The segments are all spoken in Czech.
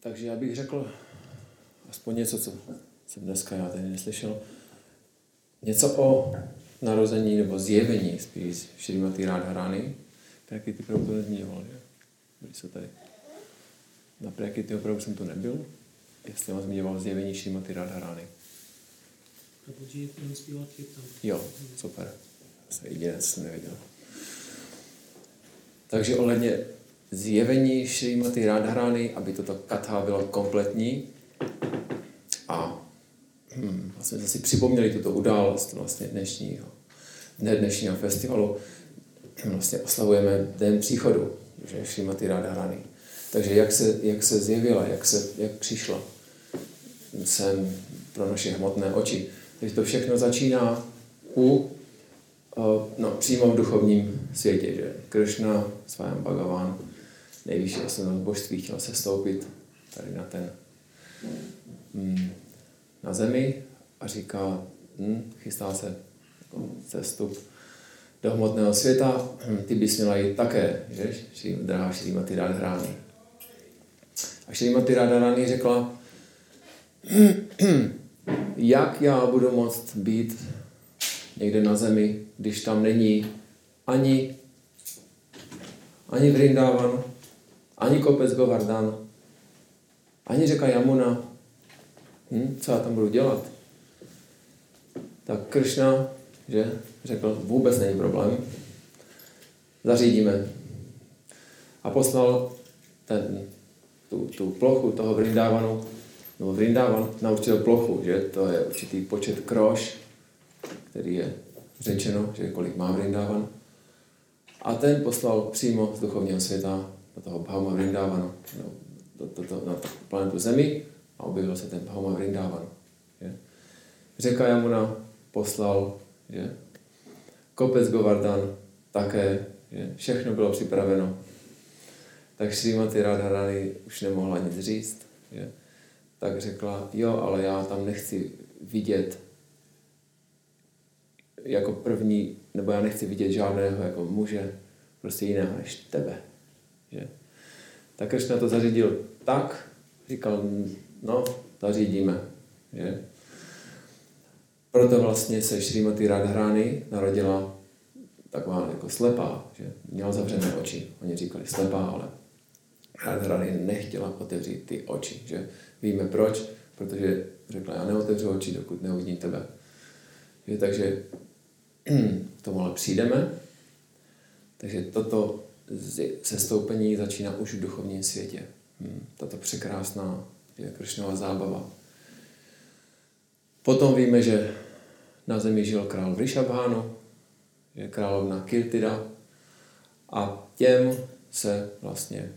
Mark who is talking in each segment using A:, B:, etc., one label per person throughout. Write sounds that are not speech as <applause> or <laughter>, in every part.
A: takže já bych řekl aspoň něco, co jsem dneska já tady neslyšel. Něco o narození nebo zjevení spíš Šrimati Radharani. Prakity Prabhu to nezmíněval, že? Byli se tady. Na Prakity opravdu jsem tu nebyl. Jestli vám zmiňoval zjevení
B: jenom zpívat kirtan.
A: Jo, super. Jsem jedinec, jsem nevěděl. Takže ohledně zjevení Šrimati Radharani, aby toto katha bylo kompletní a hm, vlastně jsme si připomněli tuto událost vlastně dnešního, ne dnešního festivalu, vlastně oslavujeme den příchodu, že Šrimati Radharani. Takže jak se, jak se zjevila, jak, se, jak přišla sem pro naše hmotné oči. Takže to všechno začíná u, no, přímo v duchovním světě, že Krishna, svém Bhagavan, nejvyšší osobnost božství chtěl se stoupit tady na ten mm, na zemi a říká, hm, chystá se jako cestu do hmotného světa, hm, ty bys měla jít také, že? Drahá Šrimati Radharani. A Šrimati Radharani řekla, jak já budu moct být někde na zemi, když tam není ani, ani Vrindavan, ani kopec Govardhan, ani řeka Yamuna. Hm, co já tam budu dělat? Tak Krishna, že, řekl, vůbec není problém. Zařídíme. A poslal ten, tu, tu plochu toho Vrindávanu, nebo Vrindávan na určitou plochu, že to je určitý počet kroš, který je řečeno, že kolik má Vrindávan. A ten poslal přímo z duchovního světa do toho Bhauma Vrindávanu, no, do, do, do, na planetu Zemi a objevil se ten Bhauma Vrindávan. Že? Řeka Jamuna poslal že? kopec Govardhan také, že? všechno bylo připraveno. Tak Srimati Radharani už nemohla nic říct. Že? Tak řekla, jo, ale já tam nechci vidět jako první, nebo já nechci vidět žádného jako muže, prostě jiného než tebe. Že? Tak Krishna to zařídil tak, říkal, no, zařídíme. Že? Proto vlastně se Šrimati Radharani narodila taková jako slepá, že měla zavřené oči. Oni říkali slepá, ale Radharani nechtěla otevřít ty oči. Že? Víme proč, protože řekla, já neotevřu oči, dokud neuvidím tebe. Že, takže <clears throat> k tomu ale přijdeme. Takže toto sestoupení začíná už v duchovním světě. Hmm, tato překrásná je Kršnová zábava. Potom víme, že na zemi žil král Vrishabhánu, je královna Kirtida a těm se vlastně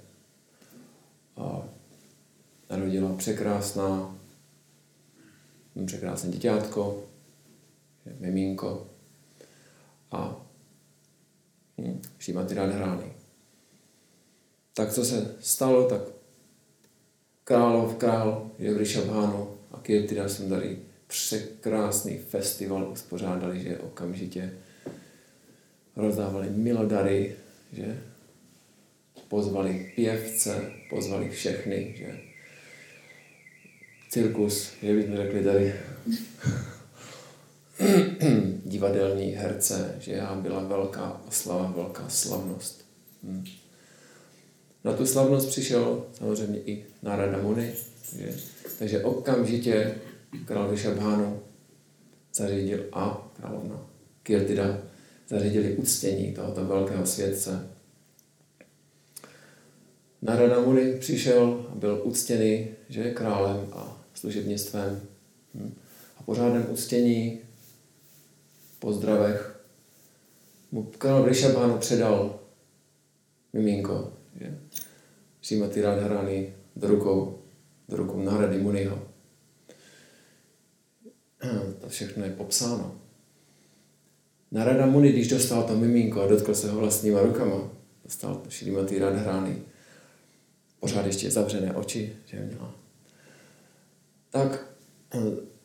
A: a, narodila překrásná, překrásné děťátko, miminko a hm, Šimati Radharani. Tak co se stalo, tak králov král je v Rishabhánu a Kirtida Sundari překrásný festival uspořádali, že okamžitě rozdávali milodary, že pozvali pěvce, pozvali všechny, že cirkus, že bychom řekli tady <clears throat> divadelní herce, že já byla velká oslava, velká slavnost. Hm. Na tu slavnost přišel samozřejmě i Narada Muni, že? takže okamžitě král Vyšabhánu zařídil a královna Kirtida zařídili uctění tohoto velkého světce. Narada Muni přišel a byl uctěný, že je králem a služebnictvem. Hm. A po řádném uctění, pozdravech, mu král Rishabhanu předal miminko, že? Srimati Radharani do rukou, do rukou Narady Muniho. <clears throat> To všechno je popsáno. Narada Muni, když dostal to miminko a dotkl se ho vlastníma rukama, dostal Srimati Radharani, pořád ještě zavřené oči, že měla, tak eh,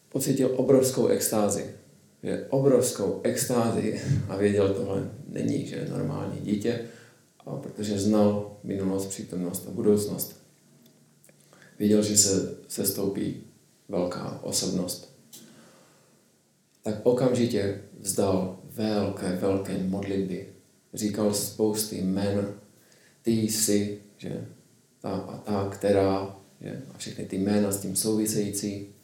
A: pocítil obrovskou extázi. Že obrovskou extázi a věděl, tohle není, že je normální dítě, protože znal minulost, přítomnost a budoucnost. viděl, že se, se stoupí velká osobnost, tak okamžitě vzdal velké, velké modlitby. Říkal spousty jmen, ty jsi, že ta a ta, která, že? a všechny ty jména s tím související,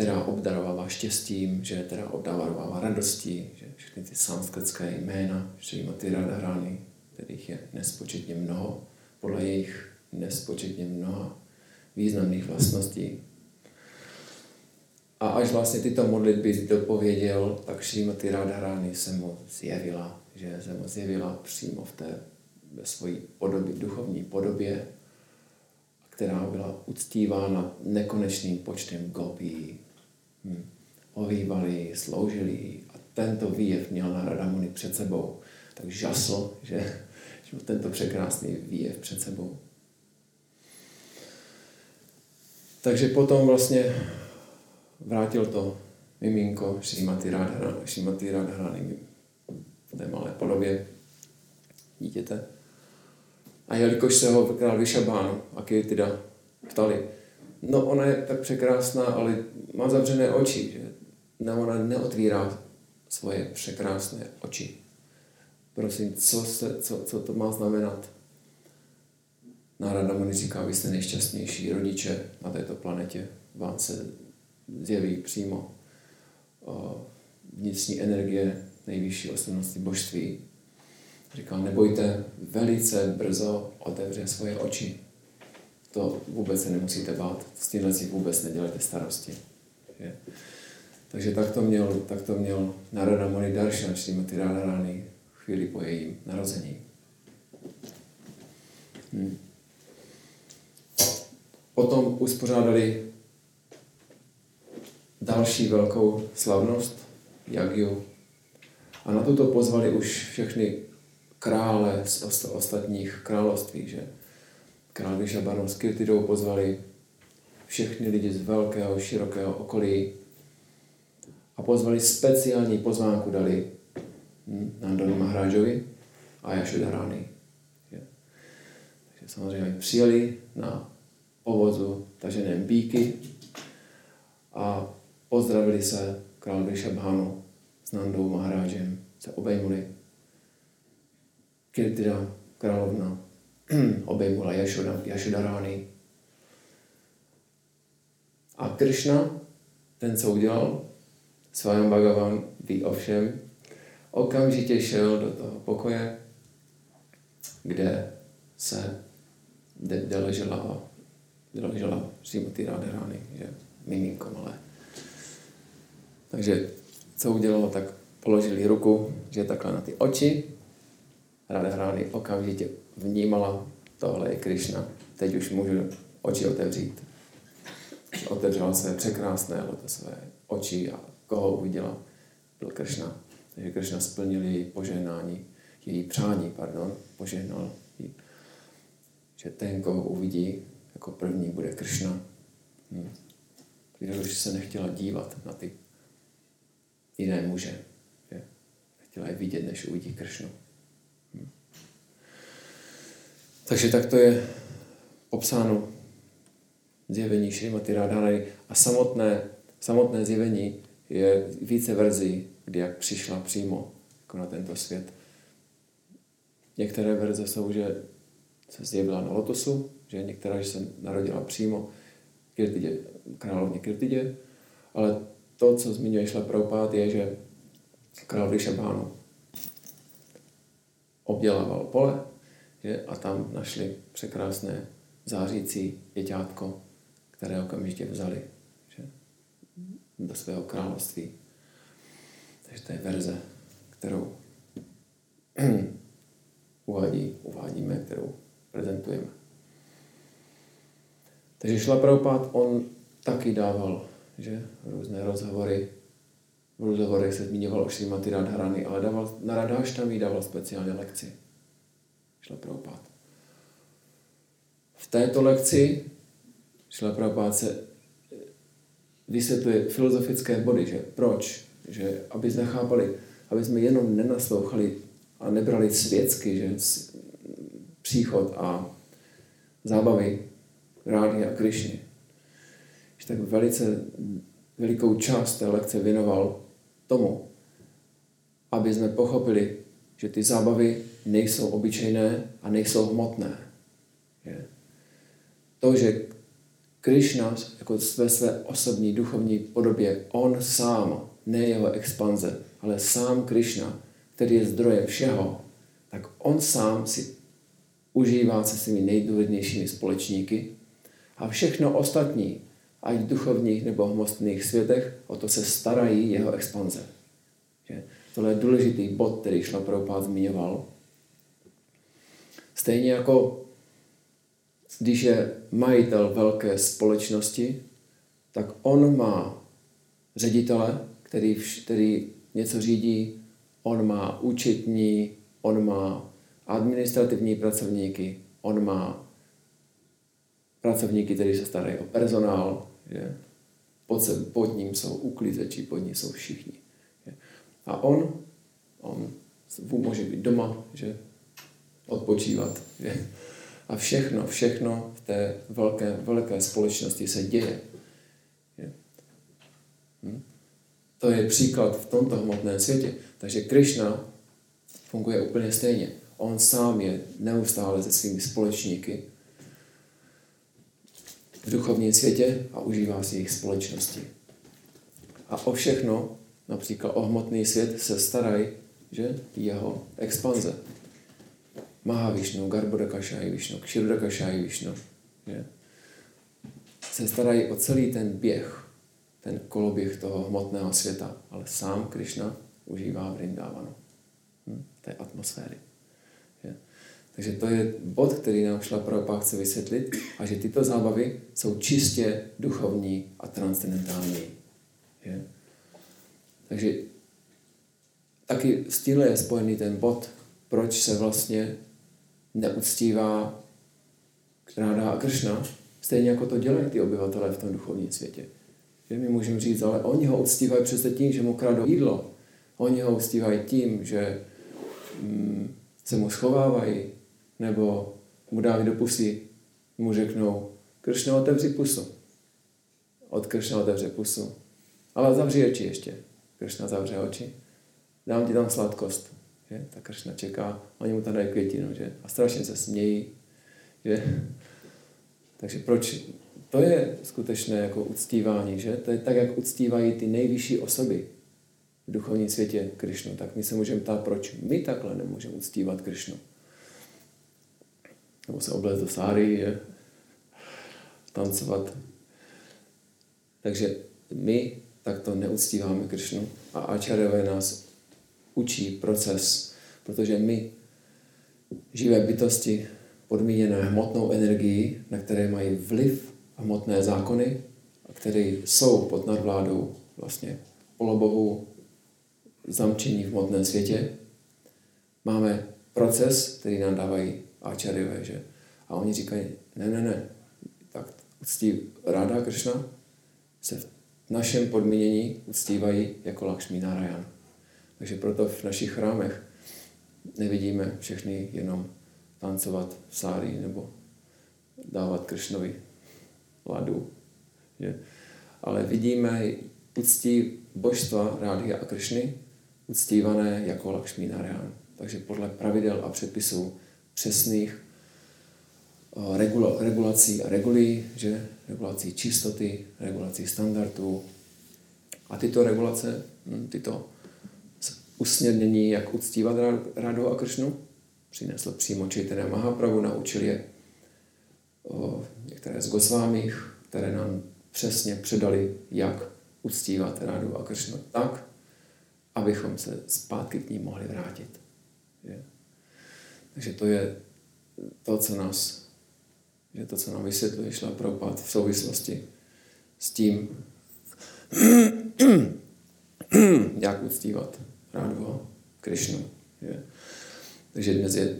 A: která obdarovává štěstím, že teda obdarovává radostí, že všechny ty sanskritské jména, ty Radharani, kterých je nespočetně mnoho, podle jejich nespočetně mnoha významných vlastností. A až vlastně tyto modlitby dopověděl, tak Šrímati Radharani se mu zjevila, že se mu zjevila přímo v té ve své podobě, duchovní podobě, která byla uctívána nekonečným počtem gopí. Hm. Ovývali, sloužili a tento výjev měl na Radamuni před sebou. Tak žasl, že, <laughs> že tento překrásný výjev před sebou. Takže potom vlastně vrátil to miminko Šrimati Radharani, Šrimati Radharani v té malé podobě dítěte. A jelikož se ho král Vyšabán a Kirtida ptali, no ona je tak překrásná, ale má zavřené oči, že ne, ona neotvírá svoje překrásné oči. Prosím, co, se, co, co to má znamenat? Nárada mu říká, vy jste nejšťastnější rodiče na této planetě. Vám se zjeví přímo o, vnitřní energie nejvyšší osobnosti božství. Říkal, nebojte, velice brzo otevře svoje oči. To vůbec se nemusíte bát, s tímhle si vůbec nedělejte starosti. Že? Takže tak to měl, tak to měl Narada Muni Darshan Srimati Radharani chvíli po jejím narození. Hmm. Potom uspořádali další velkou slavnost, Jagyu. A na tuto pozvali už všechny krále z ostatních království, že král Vyšabanon s Kirtidou pozvali všechny lidi z velkého, širokého okolí a pozvali speciální pozvánku dali Nandonu Mahrážovi a Jašudarány. Takže samozřejmě přijeli na povozu taženém bíky a pozdravili se král Vyšabhánu s Nandou Mahrážem, se obejmuli Kirtira, královna, <clears throat> obejmula Jašoda, Jašodarány. A Krishna, ten, co udělal, Svajam Bhagavan ví o všem, okamžitě šel do toho pokoje, kde se, kde, kde ležela, kde ležela Srimati Radharani, že miminko malé. Takže co udělalo, tak položili ruku, že takhle na ty oči Radharani okamžitě vnímala, tohle je Krishna, teď už můžu oči otevřít. Otevřela své překrásné své oči a koho uviděla, byl Krishna. Takže Krishna splnil její požehnání, její přání, pardon, požehnal jí, že ten, koho uvidí, jako první bude Krishna. Hm. Protože se nechtěla dívat na ty jiné muže. Že? Chtěla je vidět, než uvidí Kršnu. Takže tak to je popsáno zjevení Šrimati Radharani a samotné, samotné zjevení je více verzí, kdy jak přišla přímo jako na tento svět. Některé verze jsou, že se zjevila na lotosu, že některá, že se narodila přímo v Kirtidě, královně Kirtidě, ale to, co zmiňuje Šla Prabhupád, je, že král Vyšabánu obdělával pole že? a tam našli překrásné zářící děťátko, které okamžitě vzali že? do svého království. Takže to je verze, kterou <clears throat> uvádí, uvádíme, kterou prezentujeme. Takže Šla Prabhupád, on taky dával že? různé rozhovory. V rozhovorech se zmiňoval o Šrimati Radharani, ale dával, na Radháštami dával speciálně lekci. Šla Prabhupád. V této lekci Šla Prabhupád se eh, vysvětluje filozofické body, že proč, že aby jsme chápali, aby jsme jenom nenaslouchali a nebrali světsky, že příchod a zábavy Rády a Krišny. Že tak velice velikou část té lekce věnoval tomu, aby jsme pochopili, že ty zábavy nejsou obyčejné a nejsou hmotné. Je. To, že Krishna jako ve své osobní duchovní podobě, on sám, ne jeho expanze, ale sám Krishna, který je zdrojem všeho, tak on sám si užívá se svými nejdůležitějšími společníky a všechno ostatní, ať v duchovních nebo hmotných světech, o to se starají jeho expanze. Že? Tohle je důležitý bod, který šla Prabhupád zmiňoval. Stejně jako když je majitel velké společnosti, tak on má ředitele, který, který něco řídí, on má účetní, on má administrativní pracovníky, on má pracovníky, kteří se starají o personál, že? Pod, se, pod ním jsou uklízeči, pod ním jsou všichni. Že? A on, on může být doma, že? Odpočívat. A všechno, všechno v té velké, velké společnosti se děje. Hm? To je příklad v tomto hmotném světě. Takže Krishna funguje úplně stejně. On sám je neustále se svými společníky v duchovním světě a užívá si jejich společnosti. A o všechno, například o hmotný svět, se starají, že jeho expanze. Mahavišnu, Garbhodakašaj Višnu, Kširodakašaj Višnu. Že? Se starají o celý ten běh, ten koloběh toho hmotného světa, ale sám Krishna užívá Vrindavanu, hm? té atmosféry. Takže to je bod, který nám šla Prabhupada chce vysvětlit a že tyto zábavy jsou čistě duchovní a transcendentální. Je? Takže taky s tímhle je spojený ten bod, proč se vlastně neuctívá Ráda a Kršna, stejně jako to dělají ty obyvatelé v tom duchovním světě. Že my můžeme říct, ale oni ho uctívají přece tím, že mu kradou jídlo. Oni ho uctívají tím, že mm, se mu schovávají, nebo mu dávají do pusy, mu řeknou, Kršno, otevři pusu. Od Kršna otevře pusu. Ale zavři oči ještě. Kršna zavře oči. Dám ti tam sladkost. Že? Ta Kršna čeká, oni mu tam dají květinu. Že? A strašně se smějí. Že? <laughs> Takže proč? To je skutečné jako uctívání, že? To je tak, jak uctívají ty nejvyšší osoby v duchovním světě Krišnu. Tak my se můžeme ptát, proč my takhle nemůžeme uctívat Krišnu nebo se oblézt do sáry, je, tancovat. Takže my takto neuctíváme Kršnu a Ačarové nás učí proces, protože my, živé bytosti, podmíněné hmotnou energií, na které mají vliv hmotné zákony, které jsou pod nadvládou vlastně polobohu zamčení v hmotném světě, máme proces, který nám dávají Ačaryové, že? A oni říkají, ne, ne, ne, tak uctí Ráda Kršna se v našem podmínění uctívají jako Lakšmí Narayan. Takže proto v našich chrámech nevidíme všechny jenom tancovat v sári nebo dávat Kršnovi ladu. Že? Ale vidíme uctí božstva Rádhy a Kršny uctívané jako Lakšmí Narayan. Takže podle pravidel a předpisů přesných eh, regula, regulací a regulí, že? regulací čistoty, regulací standardů. A tyto regulace, hm, tyto usměrnění, jak uctívat Radu a Kršnu, přinesl přímo Čejtene Mahapravu, naučil je o, některé z Gosvámích, které nám přesně předali, jak uctívat Rádu a Kršnu tak, abychom se zpátky k ní mohli vrátit. Je. Takže to je to, co nás, že to, co nám vysvětluje šla Prabhupád v souvislosti s tím, <clears throat> jak uctívat Rádu Krišnu. Je. Takže dnes je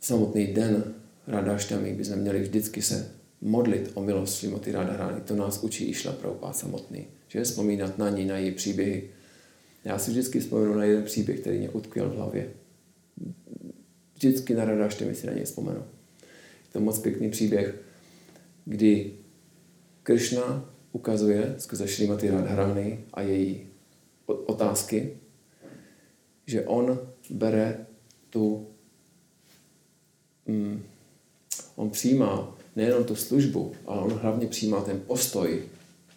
A: samotný den Rádáštami, by jsme měli vždycky se modlit o milost Šlimoti Rány. To nás učí Išla Prabhupád samotný. Že vzpomínat na ní, na její příběhy. Já si vždycky vzpomenu na jeden příběh, který mě utkvěl v hlavě vždycky na Radáštemi si na něj vzpomenu. To to moc pěkný příběh, kdy Krishna ukazuje skrze Šrimati Radharani a její otázky, že on bere tu, mm, on přijímá nejenom tu službu, ale on hlavně přijímá ten postoj,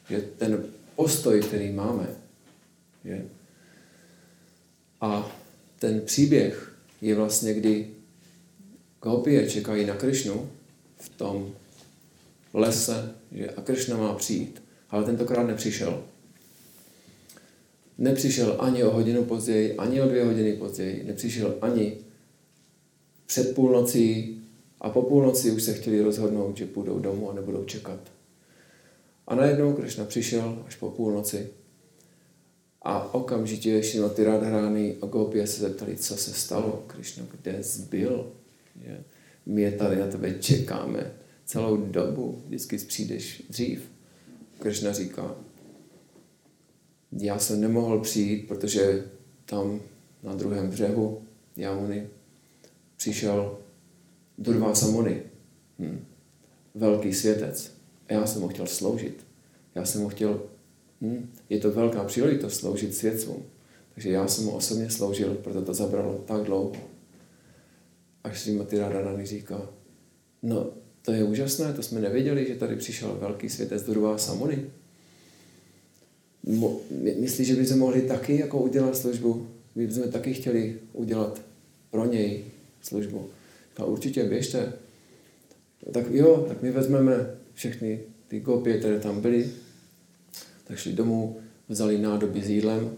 A: že ten postoj, který máme, že? A ten příběh je vlastně, kdy gopie čekají na Krišnu v tom lese, že a Krishna má přijít. Ale tentokrát nepřišel. Nepřišel ani o hodinu později, ani o dvě hodiny později. Nepřišel ani před půlnocí a po půlnoci už se chtěli rozhodnout, že půjdou domů a nebudou čekat. A najednou Krishna přišel až po půlnoci a okamžitě ty Radharány a Gopie se zeptali, co se stalo. Krishna, kde zbyl? Je. My tady na tebe čekáme celou dobu, vždycky přijdeš dřív. Krishna říká, já jsem nemohl přijít, protože tam na druhém břehu Jamuny přišel Durvasa Muni, hm, velký světec. A já jsem ho chtěl sloužit. Já jsem ho chtěl, hm, je to velká příležitost sloužit světcům. Takže já jsem mu osobně sloužil, proto to zabralo tak dlouho. Až Srimati Radharani říká, no to je úžasné, to jsme nevěděli, že tady přišel velký světec Durva Samony. Myslíš, že bychom mohli taky jako udělat službu? My bychom taky chtěli udělat pro něj službu. A určitě běžte. Tak jo, tak my vezmeme všechny ty kopie, které tam byly, tak šli domů, vzali nádoby s jídlem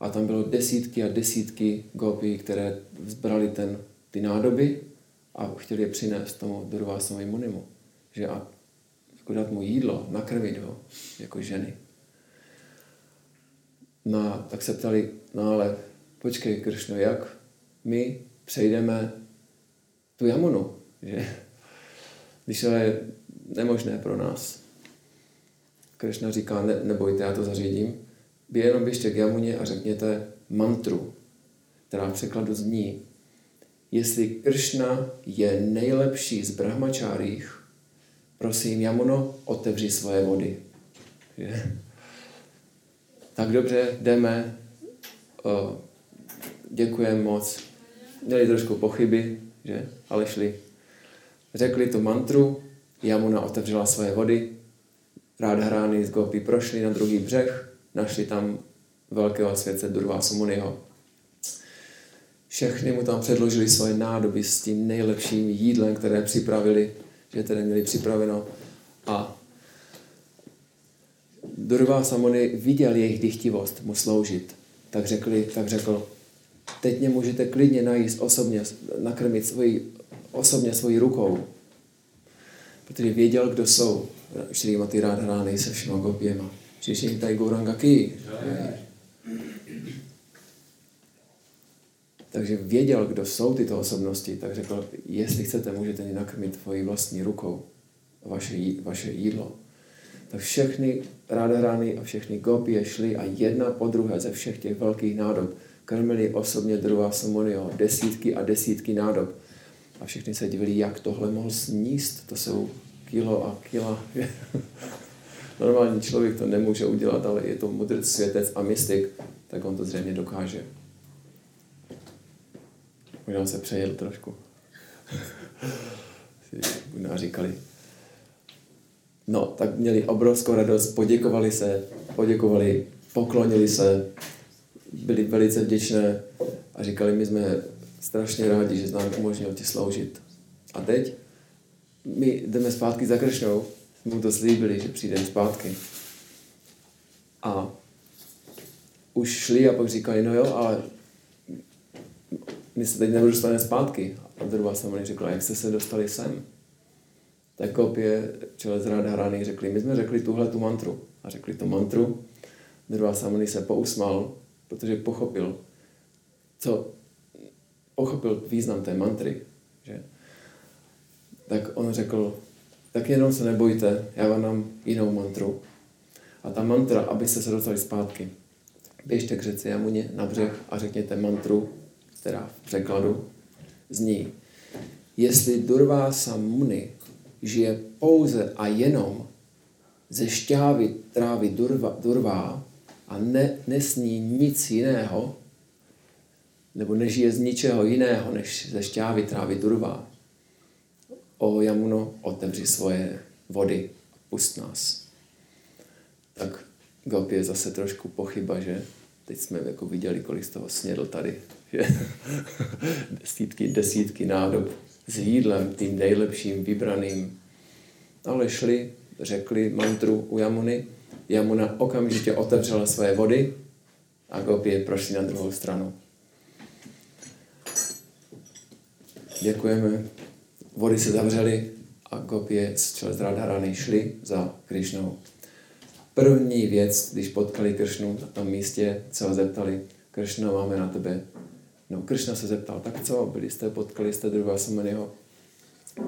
A: a tam bylo desítky a desítky gopií, které zbrali ten, ty nádoby a chtěli je přinést tomu Durvásovi Munimu. Že a jako dát mu jídlo, nakrmit ho, jako ženy. No, tak se ptali, no ale počkej, Kršno, jak my přejdeme tu jamunu, že? Když to je nemožné pro nás. Kršna říká, ne, nebojte, já to zařídím. Vy jenom běžte k jamuně a řekněte mantru, která v překladu zní Jestli Kršna je nejlepší z brahmačárích, prosím, Jamuno, otevři svoje vody. Je. Tak dobře, jdeme. O, děkujeme moc. Měli trošku pochyby, že? ale šli. Řekli tu mantru, Jamuna otevřela svoje vody, Rádharány z Gopi prošli na druhý břeh, našli tam velkého světce Durvásu Muniho. Všechny mu tam předložili svoje nádoby s tím nejlepším jídlem, které připravili, že tedy měli připraveno. A Durva Samony viděl jejich dychtivost mu sloužit. Tak, řekli, tak řekl, teď mě můžete klidně najíst osobně, nakrmit svoji, osobně svojí rukou. Protože věděl, kdo jsou. Šrimati Radharani se všema gopěma. Všichni tady Gauranga Ki. Takže věděl, kdo jsou tyto osobnosti, tak řekl, jestli chcete, můžete mě nakrmit tvojí vlastní rukou vaše, vaše jídlo. Tak všechny rány a všechny gopie šly a jedna po druhé ze všech těch velkých nádob krmili osobně druhá Samonio, desítky a desítky nádob. A všichni se divili, jak tohle mohl sníst. To jsou kilo a kila. <laughs> Normální člověk to nemůže udělat, ale je to mudrc, světec a mystik, tak on to zřejmě dokáže. Možná se přejel trošku. <laughs> Možná říkali. No, tak měli obrovskou radost, poděkovali se, poděkovali, poklonili se, byli velice vděčné a říkali, my jsme strašně rádi, že nám umožnil ti sloužit. A teď my jdeme zpátky za Kršnou, mu to slíbili, že přijdeme zpátky. A už šli a pak říkali, no jo, ale my se teď nedostaneme zpátky. A druhá mi řekla, jak jste se dostali sem? Tak kopě čele z Radharany řekli, my jsme řekli tuhle tu mantru. A řekli tu mantru. Druhá Samony se pousmal, protože pochopil, co pochopil význam té mantry. Že? Tak on řekl, tak jenom se nebojte, já vám dám jinou mantru. A ta mantra, abyste se dostali zpátky, běžte k řece Jamuně na břeh a řekněte mantru která v překladu zní jestli Durvása Muni žije pouze a jenom ze šťávy trávy durva, durvá a ne, nesní nic jiného, nebo nežije z ničeho jiného, než ze šťávy trávy durvá, o Jamuno, otevři svoje vody a pust nás. Tak Gopi je zase trošku pochyba, že teď jsme jako viděli, kolik z toho snědl tady. Že? <laughs> desítky, desítky nádob s jídlem, tím nejlepším, vybraným. Ale šli, řekli mantru u Jamuny. Jamuna okamžitě otevřela své vody a Gopi prošli na druhou stranu. Děkujeme. Vody se zavřely a Gopie s Čelzdradharany šli za Krišnou. První věc, když potkali Kršnu na tom místě, se ho zeptali, Kršno, máme na tebe. No, Kršna se zeptal, tak co, byli jste, potkali jste druhá Sumaniho?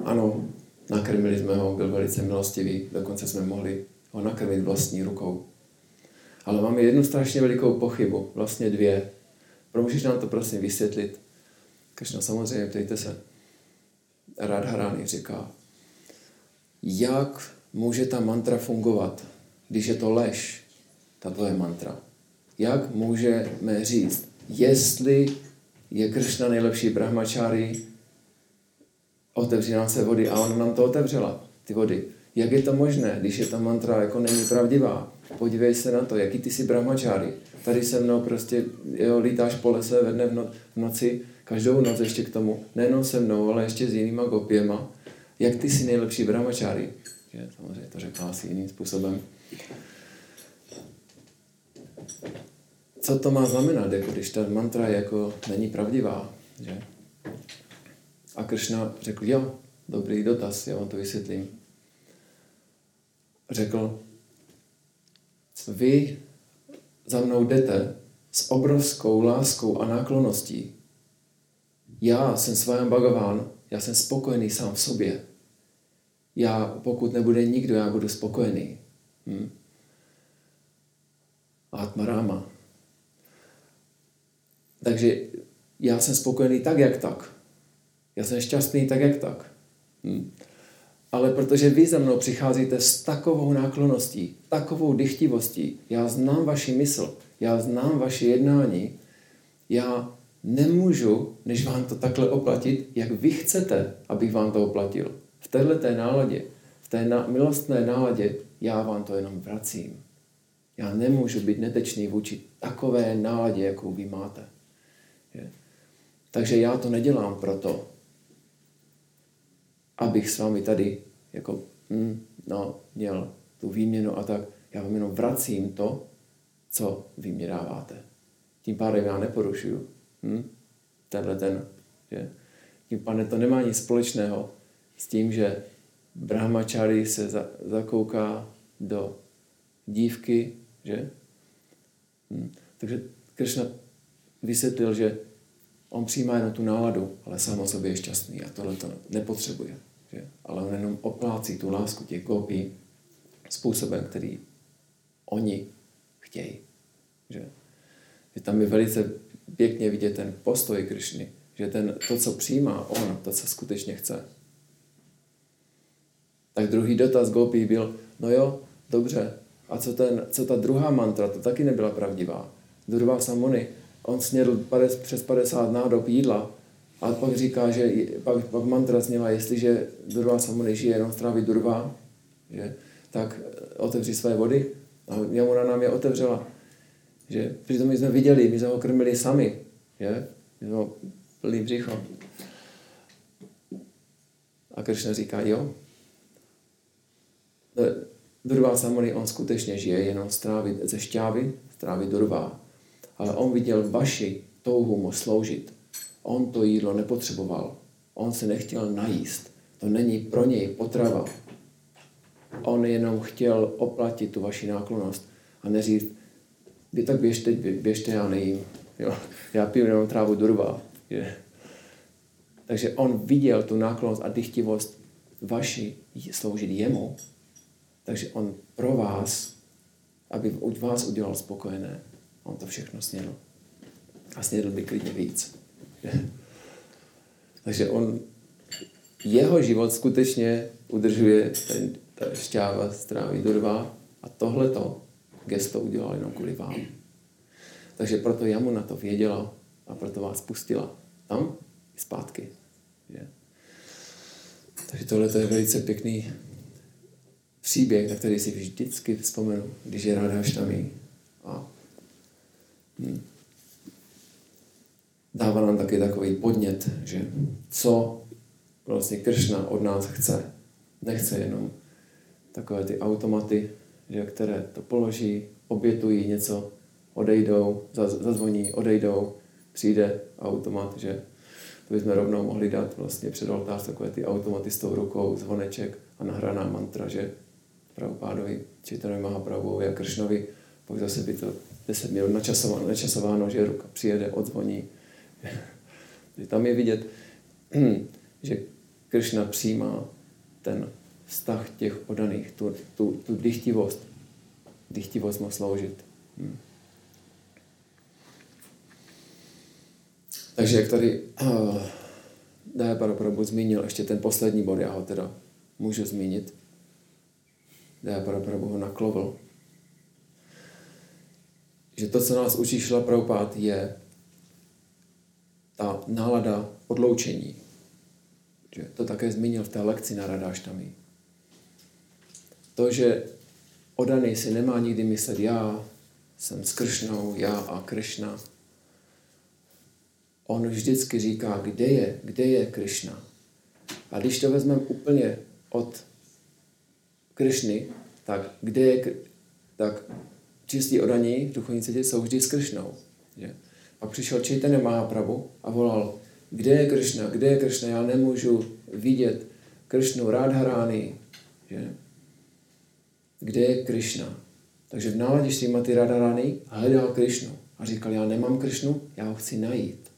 A: Ano, nakrmili jsme ho, byl velice milostivý, dokonce jsme mohli ho nakrmit vlastní rukou. Ale máme jednu strašně velikou pochybu, vlastně dvě. Můžeš nám to prosím vysvětlit? Kršna, samozřejmě, ptejte se. Radharani říká, jak může ta mantra fungovat, když je to lež, ta tvoje mantra. Jak můžeme říct, jestli je Kršna nejlepší brahmačári, otevří nám se vody a ona nám to otevřela, ty vody. Jak je to možné, když je ta mantra jako není pravdivá? Podívej se na to, jaký ty jsi brahmačári. Tady se mnou prostě jo, lítáš po lese ve dne v, no, v noci, každou noc ještě k tomu, nejenom se mnou, ale ještě s jinýma gopěma. Jak ty jsi nejlepší brahmačári? Že, samozřejmě to řekla asi jiným způsobem. Co to má znamenat, jako když ta mantra jako není pravdivá? Že? A Kršna řekl, jo, dobrý dotaz, já vám to vysvětlím. Řekl, vy za mnou jdete s obrovskou láskou a náklonností. Já jsem svém Bhagavan, já jsem spokojený sám v sobě. Já, pokud nebude nikdo, já budu spokojený. Hm? Atmarama. Takže já jsem spokojený tak, jak tak. Já jsem šťastný tak, jak tak. Hm? Ale protože vy za mnou přicházíte s takovou náklonností, takovou dychtivostí, já znám vaši mysl, já znám vaše jednání, já nemůžu, než vám to takhle oplatit, jak vy chcete, abych vám to oplatil. V téhle té náladě, v té na, milostné náladě, já vám to jenom vracím. Já nemůžu být netečný vůči takové náladě, jakou vy máte. Je. Takže já to nedělám proto, abych s vámi tady jako, hm, no, měl tu výměnu a tak. Já vám jenom vracím to, co vy mě dáváte. Tím pádem já neporušuju hm, tenhle ten. Že? Tím pádem to nemá nic společného s tím, že brahmačári se za, zakouká do dívky, že? Hm. Takže Krishna vysvětlil, že on přijímá jenom tu náladu, ale sám o sobě je šťastný a tohle to nepotřebuje. Že? Ale on jenom oplácí tu lásku těch gopí způsobem, který oni chtějí. Že? že tam je velice pěkně vidět ten postoj Krišny, že ten, to, co přijímá on, to, co skutečně chce. Tak druhý dotaz Gopi byl, no jo, dobře, a co, ten, co ta druhá mantra, to taky nebyla pravdivá. Durva Samony, on snědl přes 50 nádob jídla a pak říká, že pak, pak mantra zněla, jestliže Durva Samony žije jenom strávy Durva, že, tak otevři své vody a Jamuna nám je otevřela. Že, přitom my jsme viděli, my jsme ho krmili sami. Že? My jsme ho plný břicho. A Kršna říká, jo. Durvá Samony, on skutečně žije jenom strávy ze šťávy, strávy Durvá. Ale on viděl vaši touhu mu sloužit. On to jídlo nepotřeboval. On se nechtěl najíst. To není pro něj potrava. On jenom chtěl oplatit tu vaši náklonost a neříct, vy tak běžte, běžte, já nejím. Jo? Já piju jenom trávu durva. Je. Takže on viděl tu náklonost a dychtivost vaši sloužit jemu. Takže on pro vás, aby vás udělal spokojené, on to všechno snědl. A snědl by klidně víc. <laughs> Takže on jeho život skutečně udržuje ten, ta šťáva stráví do dva a tohleto gesto udělal jenom kvůli vám. Takže proto já mu na to věděla a proto vás pustila tam zpátky. Je. Takže tohle je velice pěkný příběh, na který si vždycky vzpomenu, když je rád Haštami. A dává nám taky takový podnět, že co vlastně Kršna od nás chce. Nechce jenom takové ty automaty, že, které to položí, obětují něco, odejdou, zazvoní, odejdou, přijde automat, že to bychom rovnou mohli dát vlastně před oltář takové ty automaty s tou rukou, zvoneček a nahraná mantra, že Prabhupádovi, Čitanovi Mahaprabhuvi a Kršnovi, pak zase by to 10 minut načasováno, načasováno že ruka přijede, odzvoní. Tam je vidět, <clears throat> že Kršna přijímá ten vztah těch odaných, tu, tu, tu dychtivost. Dychtivost má sloužit. Hmm. Takže jak tady uh, eh, Daya Prabhu zmínil ještě ten poslední bod, já ho teda můžu zmínit. Daya Prabhu ho naklovil. Že to, co nás učí Šla Prabhupád, je ta nálada odloučení. Že to také zmínil v té lekci na Radáštami. To, že odaný si nemá nikdy myslet já jsem s Kršnou, já a Kršna, on vždycky říká, kde je, kde je Krishna. A když to vezmeme úplně od Krishny, tak kde je, tak čistí odaní v duchovní cestě jsou vždy s Krishnou. Že? Pak přišel Chaitanya Mahaprabhu a volal, kde je Krishna, kde je Krishna, já nemůžu vidět Krishnu Radharány. Že? Kde je Krishna? Takže v náladě Srimati Radharani hledal Krishnu a říkal, já nemám Krishnu, já ho chci najít.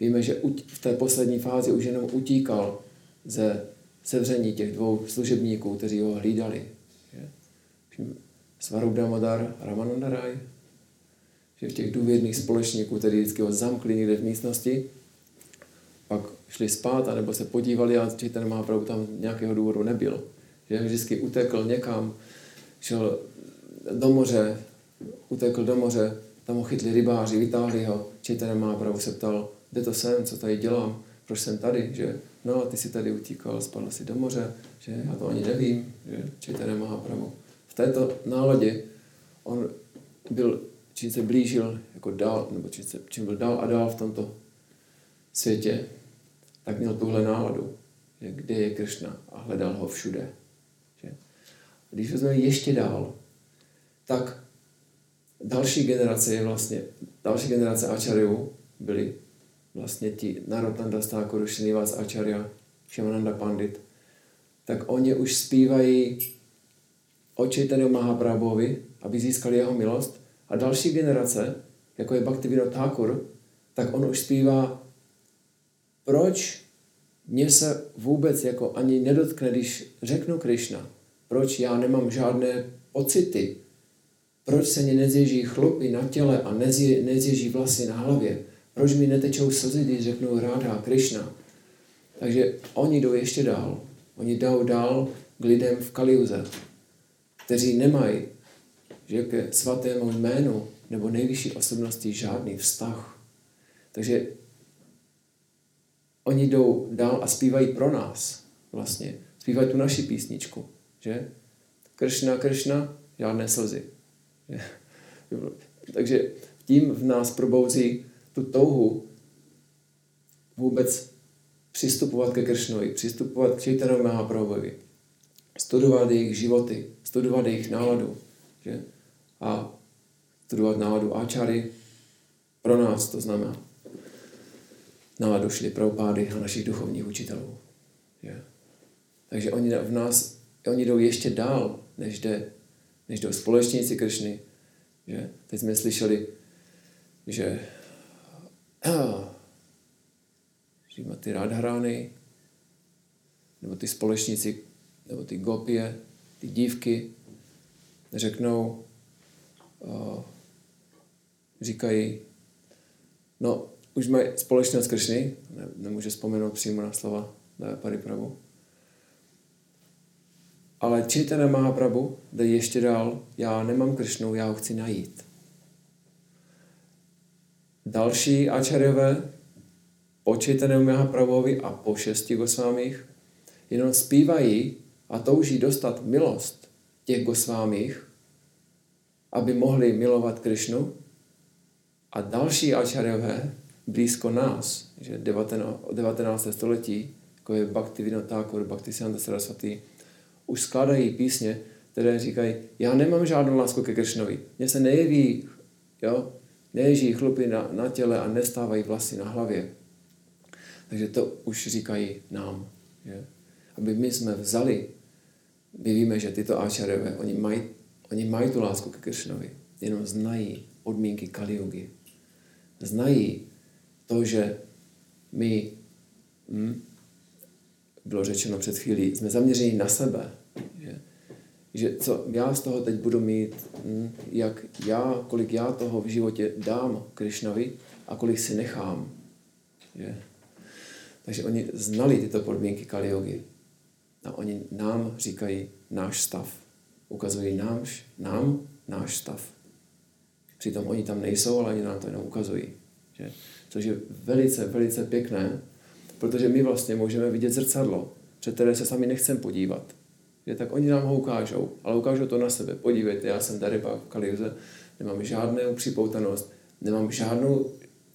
A: Víme, že v té poslední fázi už jenom utíkal ze sevření těch dvou služebníků, kteří ho hlídali. Svarubdamadar a Ramanandaraj, že v těch důvěrných společníků, kteří vždycky ho zamkli někde v místnosti, pak šli spát, anebo se podívali a ten má pravdu tam nějakého důvodu nebyl. Že vždycky utekl někam, šel do moře, utekl do moře, tam ho chytli rybáři, vytáhli ho, Čejten má pravdu se ptal, kde to jsem, co tady dělám, proč jsem tady, že no ty si tady utíkal, spadl si do moře, že já to ani nevím, že Čejtane Mahaprabhu. Této náladě on byl, čím se blížil jako dál, nebo čím, se, čím byl dál a dál v tomto světě, tak měl tuhle náladu, že kde je Kršna a hledal ho všude. Že? Když vezmeme ještě dál, tak další generace je vlastně, další generace Ačariů byli vlastně ti Narotanda Thakur, Srinivas Acharya, Shivananda Pandit, tak oni už zpívají o Chaitanya Mahaprabhovi, aby získali jeho milost. A další generace, jako je Bhaktivinoda Thakur, tak on už zpívá, proč mě se vůbec jako ani nedotkne, když řeknu Krishna. Proč já nemám žádné pocity? Proč se mě nezježí chlupy na těle a nezježí vlasy na hlavě? Proč mi netečou slzy, když řeknou Ráda, Krishna? Takže oni jdou ještě dál. Oni jdou dál k lidem v Kaliuze, kteří nemají že ke svatému jménu nebo nejvyšší osobnosti žádný vztah. Takže oni jdou dál a zpívají pro nás vlastně. Zpívají tu naši písničku, že? Kršna, Kršna, žádné slzy. Takže tím v nás probouzí tu touhu vůbec přistupovat ke Kršnovi, přistupovat k Chaitanu Mahaprabhuvi, studovat jejich životy, studovat jejich náladu že? a studovat náladu Áčary pro nás, to znamená náladu šli Prabhupády a našich duchovních učitelů. Že? Takže oni v nás, oni jdou ještě dál, než, jde, než jdou společníci Kršny. Že? Teď jsme slyšeli, že <clears throat> ty Radharány, nebo ty společníci, nebo ty gopie, ty dívky, řeknou, uh, říkají, no, už mají společnost Kršny, ne, nemůže vzpomenout přímo na slova Paripravu. Ale Chaitanya Mahaprabhu jde ještě dál, já nemám Krishnu, já ho chci najít. Další ačarjové po Chaitanya Mahaprabhovi a po šesti Gosvámích jenom zpívají a touží dostat milost těch Gosvámích, aby mohli milovat Krišnu. A další ačarjové blízko nás, že 19. století, jako je Bhakti Vinotákur, Bhakti Siddhanta Saraswati, už skládají písně, které říkají, já nemám žádnou lásku ke Kršnovi. Mně se nejeví, jo, neježí chlupy na, na těle a nestávají vlasy na hlavě. Takže to už říkají nám. Že? Aby my jsme vzali, my víme, že tyto áčarové, oni mají, oni mají tu lásku ke Kršnovi, jenom znají podmínky Kaliugy. Znají to, že my hm, bylo řečeno před chvílí, jsme zaměřeni na sebe. Že, že co já z toho teď budu mít, hm, jak já, kolik já toho v životě dám Krišnovi a kolik si nechám. Že. Takže oni znali tyto podmínky Kali A oni nám říkají náš stav. Ukazují nám, nám náš stav. Přitom oni tam nejsou, ale oni nám to jenom ukazují. Že? Což je velice, velice pěkné, Protože my vlastně můžeme vidět zrcadlo, před které se sami nechcem podívat. Je, tak oni nám ho ukážou, ale ukážou to na sebe. Podívejte, já jsem tady v Kaliuze, nemám žádnou připoutanost, nemám žádnou,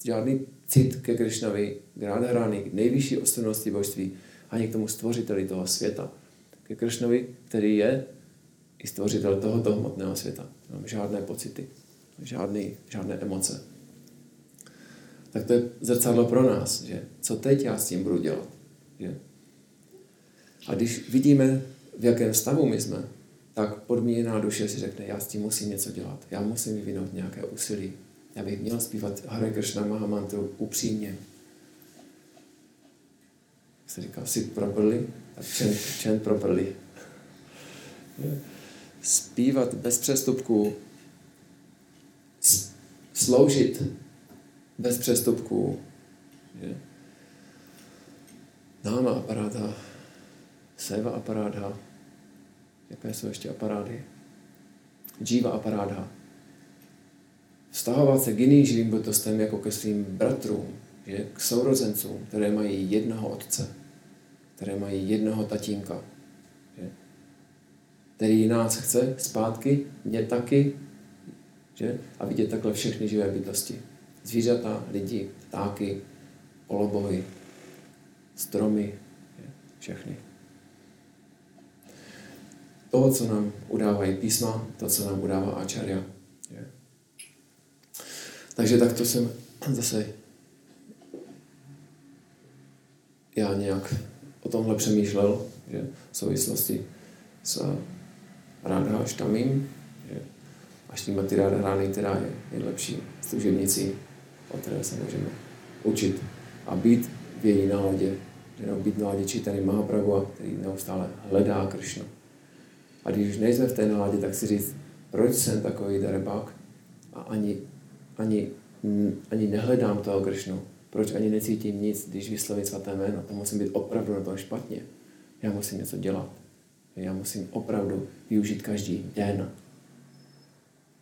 A: žádný cit ke Krišnavi, k Radharani, k nejvyšší osobnosti božství, ani k tomu stvořiteli toho světa. Ke Krišnovi, který je i stvořitel tohoto hmotného světa. Nemám žádné pocity, žádný, žádné emoce tak to je zrcadlo pro nás, že co teď já s tím budu dělat. Že? A když vidíme, v jakém stavu my jsme, tak podmíněná duše si řekne, já s tím musím něco dělat, já musím vyvinout nějaké úsilí. Já bych měl zpívat Hare Krishna Mahamantru upřímně. Se říká, si properly, tak čen, čen properly. Zpívat bez přestupků, sloužit bez přestupků. Je. Náma aparáta, seva aparáta, jaké jsou ještě aparáty? Džíva aparáta. Vztahovat se k jiným živým bytostem jako ke svým bratrům, k sourozencům, které mají jednoho otce, které mají jednoho tatínka, že? který nás chce zpátky, mě taky, že? a vidět takhle všechny živé bytosti zvířata, lidi, ptáky, olobohy, stromy, všechny. To, co nám udávají písma, to, co nám udává Acharya. Takže takto jsem zase já nějak o tomhle přemýšlel, že v souvislosti s Radha Štamím, že a Štímaty Radharani, která je nejlepší služebnicí o které se můžeme učit a být v její náladě, že být v náladě čítání Mahaprabhu, který neustále hledá Kršnu. A když už nejsme v té náladě, tak si říct, proč jsem takový darebák a ani, ani, ani nehledám toho Kršnu, proč ani necítím nic, když vyslovím svaté jméno, to musím být opravdu na tom špatně. Já musím něco dělat. Já musím opravdu využít každý den.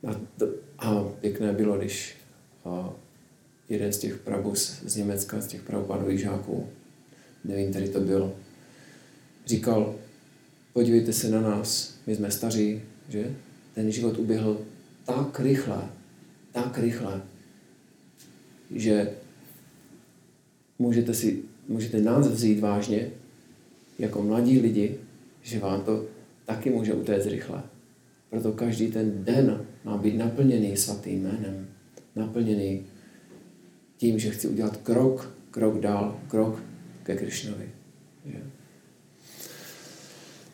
A: A, to, a pěkné bylo, když a, jeden z těch prabus z Německa, z těch pravopádových žáků, nevím, který to byl, říkal, podívejte se na nás, my jsme staří, že? Ten život uběhl tak rychle, tak rychle, že můžete, si, můžete nás vzít vážně jako mladí lidi, že vám to taky může utéct rychle. Proto každý ten den má být naplněný svatým jménem, naplněný tím, že chci udělat krok, krok dál, krok ke Krišnovi.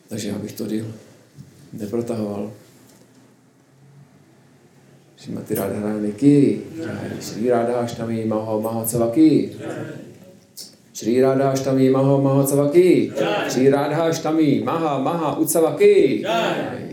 A: Takže já bych to díl neprotahoval. Šimati Radharani ki, Shri Radhaštami Maho Mahacavaki, Shri Radhaštami Maho Mahacavaki, Shri Radhaštami Maha Maha Ucavaki. Děkuji za